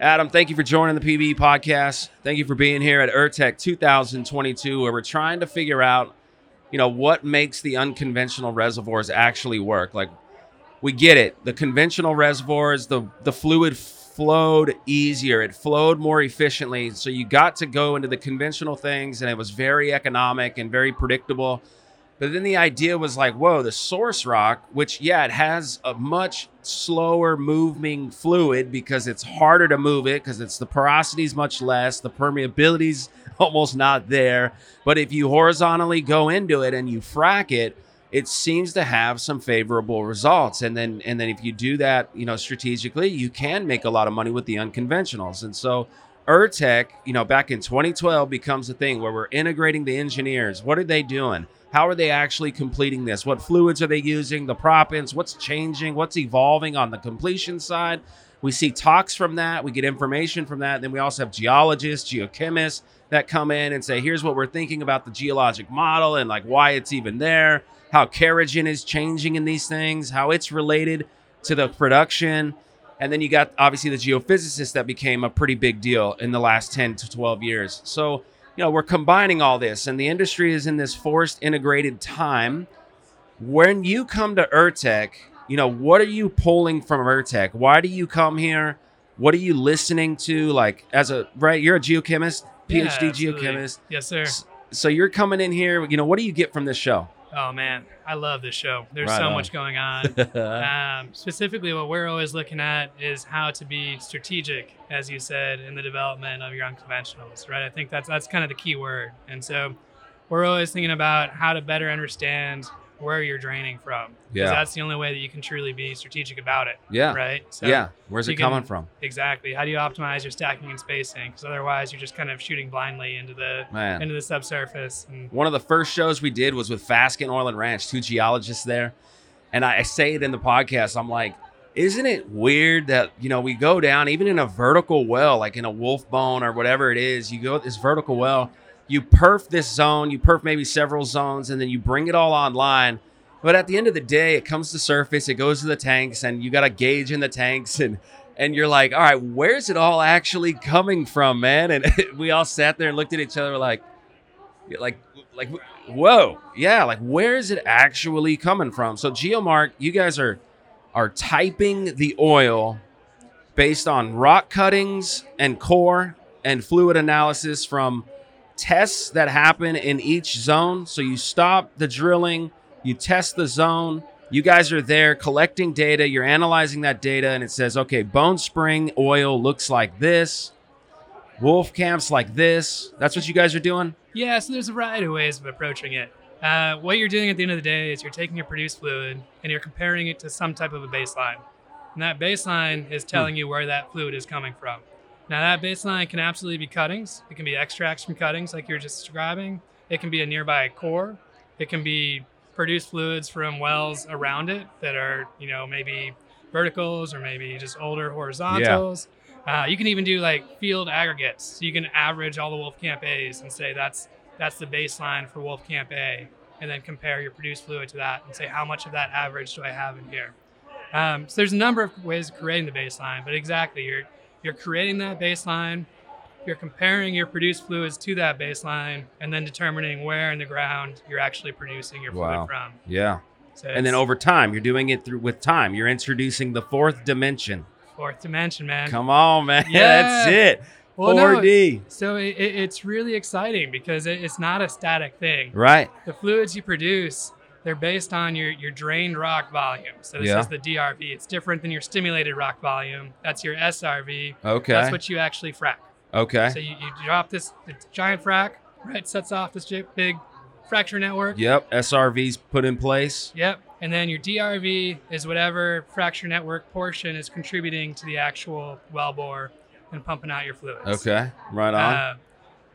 Adam, thank you for joining the PBE podcast. Thank you for being here at URTeC 2022, where we're trying to figure out, you know, what makes the unconventional reservoirs actually work. Like, we get it. The conventional reservoirs, the the fluid flowed easier. It flowed more efficiently. So you got to go into the conventional things, and it was very economic and very predictable. But then the idea was like, whoa, the source rock, which, yeah, it has a much slower moving fluid because it's harder to move it because it's the porosity is much less, the permeability's almost not there. But if you horizontally go into it and you frack it, it seems to have some favorable results. And then and then if you do that, you know, strategically, you can make a lot of money with the unconventionals. And so URTeC, you know, back in 2012 becomes a thing where we're integrating the engineers. What are they doing? How are they actually completing this? What fluids are they using? The proppants, what's changing? What's evolving on the completion side? We see talks from that. We get information from that. Then we also have geologists, geochemists that come in and say, here's what we're thinking about the geologic model and like why it's even there, how kerogen is changing in these things, how it's related to the production. And then you got obviously the geophysicists that became a pretty big deal in the last 10 to 12 years. So you know, we're combining all this, and the industry is in this forced integrated time. When you come to URTeC, you know, what are you pulling from URTeC? Why do you come here? What are you listening to? Like, as a right, you're a geochemist, PhD Yeah, geochemist. Yes, sir. So you're coming in here. You know, what do you get from this show? Oh man, I love this show. There's Right so on. much going on. um, specifically, what we're always looking at is how to be strategic, as you said, in the development of your unconventionals. Right? I think that's that's kind of the key word. And so, we're always thinking about how to better understand where you're draining from. Yeah. That's the only way that you can truly be strategic about it. yeah, Right. So yeah. Where's it coming from? Exactly. How do you optimize your stacking and spacing? Because otherwise, you're just kind of shooting blindly into the Man. into the subsurface. And One of the first shows we did was with Fasken Oil and Ranch, two geologists there. And I, I say it in the podcast, I'm like, isn't it weird that, you know, we go down, even in a vertical well, like in a Wolfbone or whatever it is, you go this vertical well, you perf this zone, you perf maybe several zones, and then you bring it all online. But at the end of the day, it comes to surface, it goes to the tanks, and you got a gauge in the tanks, and and you're like, all right, where's it all actually coming from, man? And we all sat there and looked at each other like, like like whoa yeah like where is it actually coming from so geomark you guys are are typing the oil based on rock cuttings and core and fluid analysis from tests that happen in each zone so you stop the drilling you test the zone you guys are there collecting data you're analyzing that data and it says okay bone spring oil looks like this Wolfcamp's like this that's what you guys are doing Yeah, so there's a variety of ways of approaching it. Uh, what you're doing at the end of the day is you're taking your produced fluid and you're comparing it to some type of a baseline. And that baseline is telling you where that fluid is coming from. Now, that baseline can absolutely be cuttings. It can be extracts from cuttings, like you're just describing. It can be a nearby core. It can be produced fluids from wells around it that are, you know, maybe verticals or maybe just older horizontals. Uh, you can even do like field aggregates. So you can average all the Wolfcamp A's and say that's that's the baseline for Wolfcamp A, and then compare your produced fluid to that and say how much of that average do I have in here. Um, so there's a number of ways of creating the baseline, but exactly you're you're creating that baseline, you're comparing your produced fluids to that baseline, and then determining where in the ground you're actually producing your Wow. fluid from. yeah So and then over time you're doing it through with time you're introducing the fourth dimension fourth dimension, man. come on man Yeah. that's it Well, no, 4d So it, it- it's really exciting because it, it's not a static thing. right The fluids you produce, they're based on your, your drained rock volume. So this Yeah. is the DRV. It's different than your stimulated rock volume. That's your SRV. okay That's what you actually frack. okay So you, you drop this a giant frac, right? Sets off this big fracture network. yep srv's put in place Yep. And then your DRV is whatever fracture network portion is contributing to the actual wellbore and pumping out your fluids. okay right on Uh,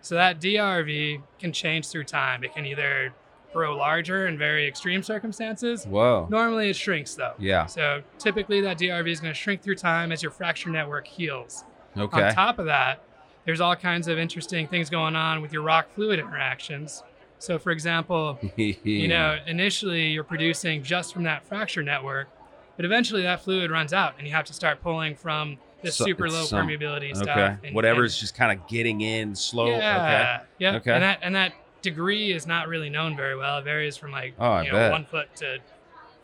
so that DRV can change through time. It can either grow larger in very extreme circumstances. whoa Normally it shrinks though. Yeah. So typically that DRV is going to shrink through time as your fracture network heals. okay On top of that, there's all kinds of interesting things going on with your rock fluid interactions. So for example, you know, initially you're producing just from that fracture network, but eventually that fluid runs out and you have to start pulling from this So super low some- permeability stuff. Okay. and- Whatever's just kind of getting in slow. and, Okay. yeah, yeah. Okay. And that and that degree is not really known very well. It varies from like Oh, you know bet. one foot to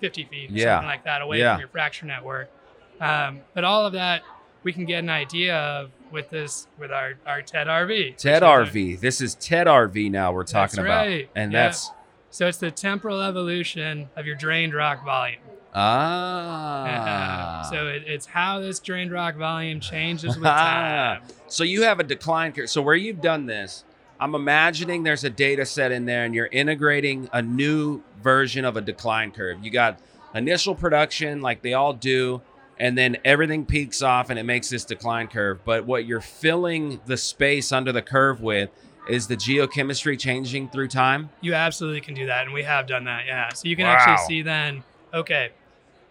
fifty feet, or Yeah. something like that, away Yeah. from your fracture network. Um, but all of that we can get an idea of with this with our our TED RV. TED RV. This is TED RV now we're That's talking about. right. And Yeah. that's So it's the temporal evolution of your drained rock volume. ah. so it, it's how this drained rock volume changes with time. So you have a decline curve. So where you've done this, I'm imagining there's a data set in there and you're integrating a new version of a decline curve. You got initial production like they all do, and then everything peaks off and it makes this decline curve. But what you're filling the space under the curve with is the geochemistry changing through time. You absolutely can do that, and we have done that. Yeah. So you can Wow. actually see then, okay,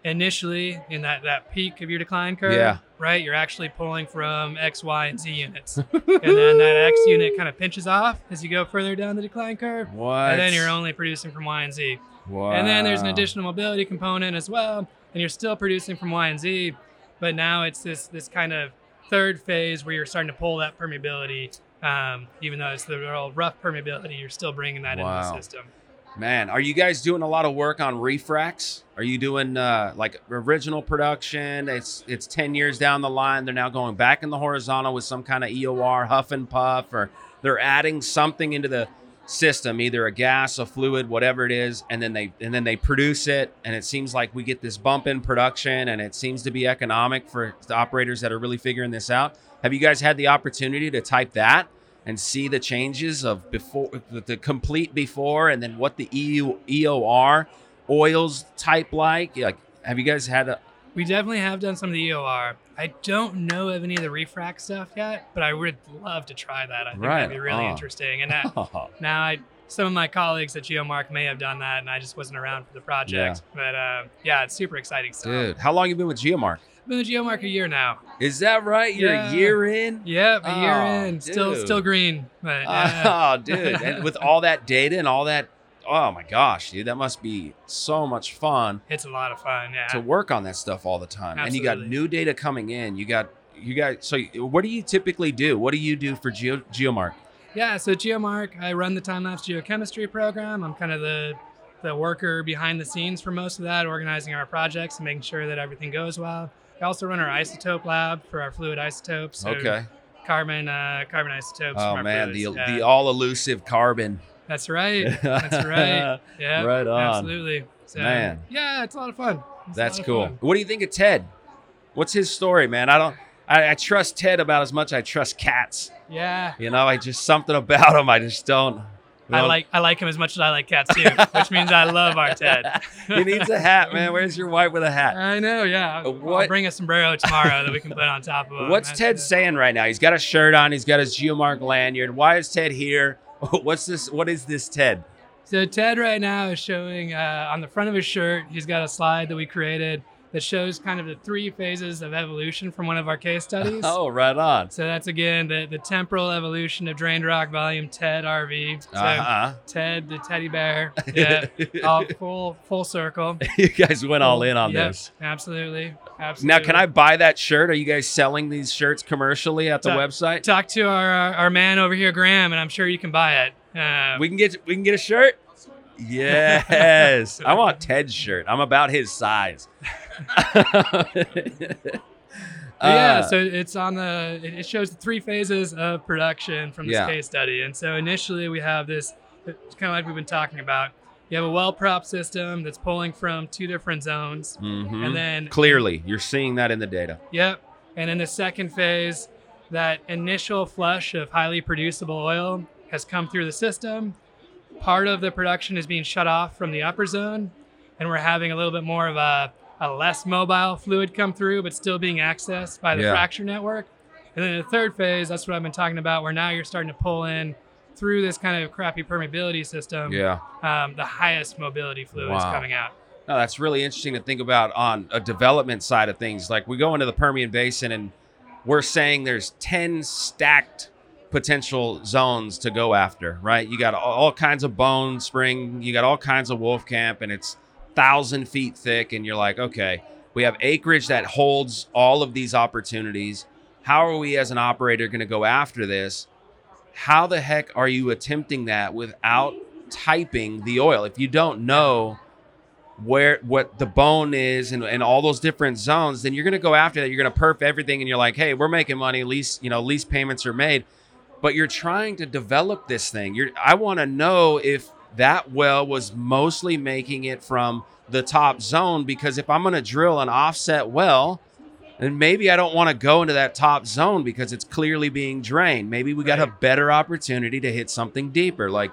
initially in that that peak of your decline curve, Yeah. Right? You're actually pulling from X, Y, and Z units, and then that X unit kind of pinches off as you go further down the decline curve, What? and then you're only producing from Y and Z. Wow. And then there's an additional mobility component as well, and you're still producing from Y and Z, but now it's this this kind of third phase where you're starting to pull that permeability. Um, even though it's the real rough permeability, you're still bringing that into the system. Man, are you guys doing a lot of work on refracts? Are you doing uh, like original production? It's it's ten years down the line. They're now going back in the horizontal with some kind of EOR, huff and puff, or they're adding something into the system, either a gas, a fluid, whatever it is, and then they and then they produce it, and it seems like we get this bump in production, and it seems to be economic for the operators that are really figuring this out. Have you guys had the opportunity to type that? And see the changes of before the, the complete before and then what the EU, EOR oils type like like have you guys had a We definitely have done some of the EOR. I don't know of any of the refract stuff yet, but I would love to try that. I think Right that'd be really on. interesting. And that, now I some of my colleagues at GeoMark may have done that, and I just wasn't around for the project. But uh, yeah, it's super exciting stuff. dude how long have you been with geomark I've been with GeoMark a year now. is that right you're Yeah. a year in Yep, a year Oh, in, still dude. still green. But yeah. oh dude and with all that data and all that oh my gosh dude that must be so much fun it's a lot of fun. Yeah. to work on that stuff all the time and you got new data coming in you got you got so what do you typically do what do you do for Geo, geomark Yeah, so GeoMark, I run the time lapse geochemistry program. I'm kind of the the worker behind the scenes for most of that, organizing our projects and making sure that everything goes well. I also run our isotope lab for our fluid isotopes. So okay Carbon uh, carbon isotopes. from Oh our man, the. Yeah. the all elusive carbon. That's right. That's right. Yeah. Right on. Absolutely. So, Man. Yeah, it's a lot of fun. It's That's cool. fun. What do you think of Ted? What's his story, man? I don't. I, I trust Ted about as much I trust cats. Yeah. You know, I just something about him. I just don't. I don't- like I like him as much as I like cats too, which means I love our Ted. he needs a hat, man. Where's your wife with a hat? I know, yeah. Uh, I'll what- bring a sombrero tomorrow that we can put on top of him. What's Ted it. saying right now? He's got a shirt on. He's got his Geomark lanyard. Why is Ted here? What's this? What is this Ted? So Ted right now is showing uh, on the front of his shirt. He's got a slide that we created that shows kind of the three phases of evolution from one of our case studies. Oh, right on. So that's again the, the temporal evolution of drained rock volume TED RV. So Uh Ted the teddy bear. Yeah. all full full circle. you guys went all in on Yep, this. Absolutely. Absolutely. Now, can I buy that shirt? Are you guys selling these shirts commercially at the Ta- website? talk to our our man over here, Graham, and I'm sure you can buy it. Uh, We can get we can get a shirt. Yes, I want Ted's shirt. I'm about his size. Yeah, Uh, so it's on the. It shows the three phases of production from this Yeah. case study, and so initially we have this, it's kind of like we've been talking about. You have a well prop system that's pulling from two different zones, mhm. and then clearly you're seeing that in the data. Yep, and in the second phase, that initial flush of highly producible oil has come through the system. Part of the production is being shut off from the upper zone, and we're having a little bit more of a a less mobile fluid come through, but still being accessed by the Yeah. fracture network. And then the third phase, that's what I've been talking about, where now you're starting to pull in through this kind of crappy permeability system. Yeah. Um, the highest mobility fluid is coming out. No, that's really interesting to think about on a development side of things. Like we go into the Permian Basin and we're saying there's 10 stacked potential zones to go after, right? You got all, kinds of bone spring, you got all kinds of Wolfcamp, and it's thousand feet thick. And you're like, okay, we have acreage that holds all of these opportunities. how are we as an operator going to go after this? How the heck are you attempting that without typing the oil? If you don't know where what the bone is and, and all those different zones, then you're going to go after that. You're going to perf everything, and you're like, hey, we're making money. Lease, you know, lease payments are made, but you're trying to develop this thing. You're I want to know if that well was mostly making it from the top zone because if I'm going to drill an offset well, then maybe I don't want to go into that top zone because it's clearly being drained. Maybe we got a better opportunity to hit something deeper. Like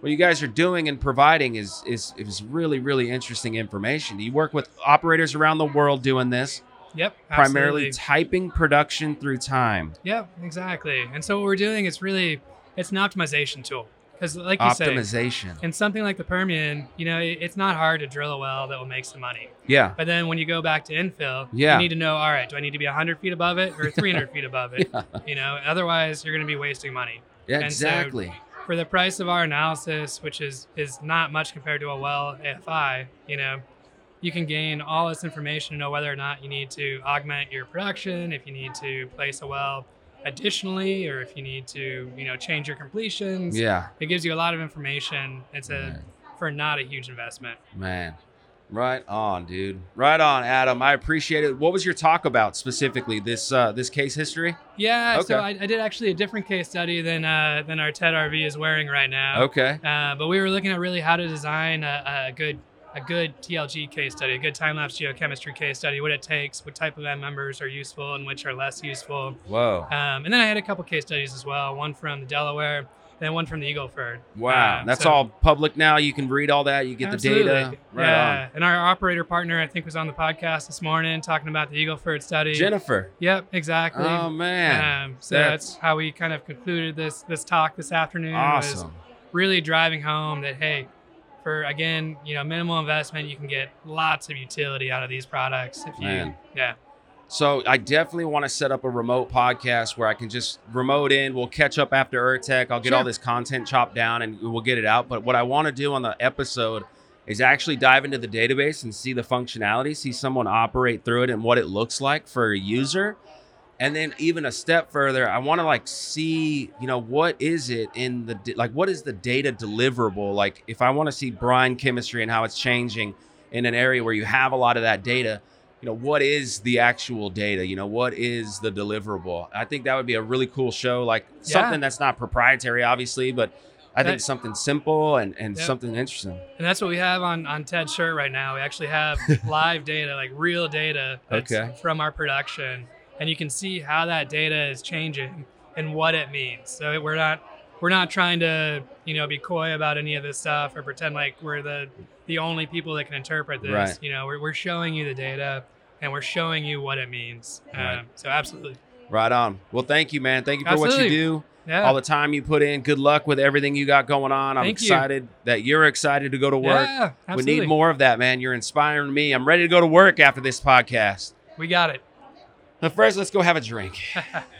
what you guys are doing and providing is is is really really interesting information. You work with operators around the world doing this, Yep. primarily typing production through time. Yep, exactly. And so what we're doing is really it's an optimization tool because, like you say, Optimization. in something like the Permian, you know, it's not hard to drill a well that will make some money. Yeah. But then when you go back to infill, Yeah. you need to know, all right, do I need to be 100 feet above it or 300 feet above it? You know, otherwise you're going to be wasting money. Yeah, And so- exactly. For the price of our analysis, which is is not much compared to a well AFE, you know, you can gain all this information to know whether or not you need to augment your production, if you need to place a well additionally, or if you need to, you know, change your completions. yeah. It gives you a lot of information. It's a Man. for not a huge investment. Man. Right on, dude. Right on, Adam. I appreciate it. What was your talk about specifically? This uh this case history? Yeah, okay. so I, I did actually a different case study than uh, than our TED RV is wearing right now. Okay. Uh, but we were looking at really how to design a, a good a good TLG case study, a good time lapse geochemistry case study, what it takes, what type of end members are useful and which are less useful. Whoa. Um, and then I had a couple case studies as well, one from the Delaware, then one from the Eagle Ford. Wow. Um, That's so- all public now. You can read all that. You get the data. Absolutely. Right yeah. And our operator partner, I think, was on the podcast this morning talking about the Eagle Ford study. Jennifer. Yep, exactly. Oh man. Um, so That's- that's, how we kind of concluded this this talk this afternoon. Awesome. really driving home that hey, for again, you know, minimal investment, you can get lots of utility out of these products. If you, Man. yeah, So I definitely want to set up a remote podcast where I can just remote in. We'll catch up after URTeC. I'll get all this content chopped down and we'll get it out. But what I want to do on the episode is actually dive into the database and see the functionality, see someone operate through it and what it looks like for a user. And then even a step further, I want to like see, you know, what is it in the like what is the data deliverable? Like if I want to see brine chemistry and how it's changing in an area where you have a lot of that data, you know what is the actual data you know what is the deliverable i think that would be a really cool show like Yeah. something that's not proprietary obviously but i think something simple and, and Yep. something interesting and that's what we have on on Ted's shirt right now. We actually have live data, like real data, that's Okay. from our production, and you can see how that data is changing and what it means. So we're not we're not trying to you know be coy about any of this stuff or pretend like we're the the only people that can interpret this. Right. You know, we're, we're showing you the data and we're showing you what it means. Right. Um, so absolutely, right on well thank you man thank you for what you do yeah. all the time you put in good luck with everything you got going on i'm Thank you. excited that you're excited to go to work Yeah, we need more of that man you're inspiring me i'm ready to go to work after this podcast We got it. But first let's go have a drink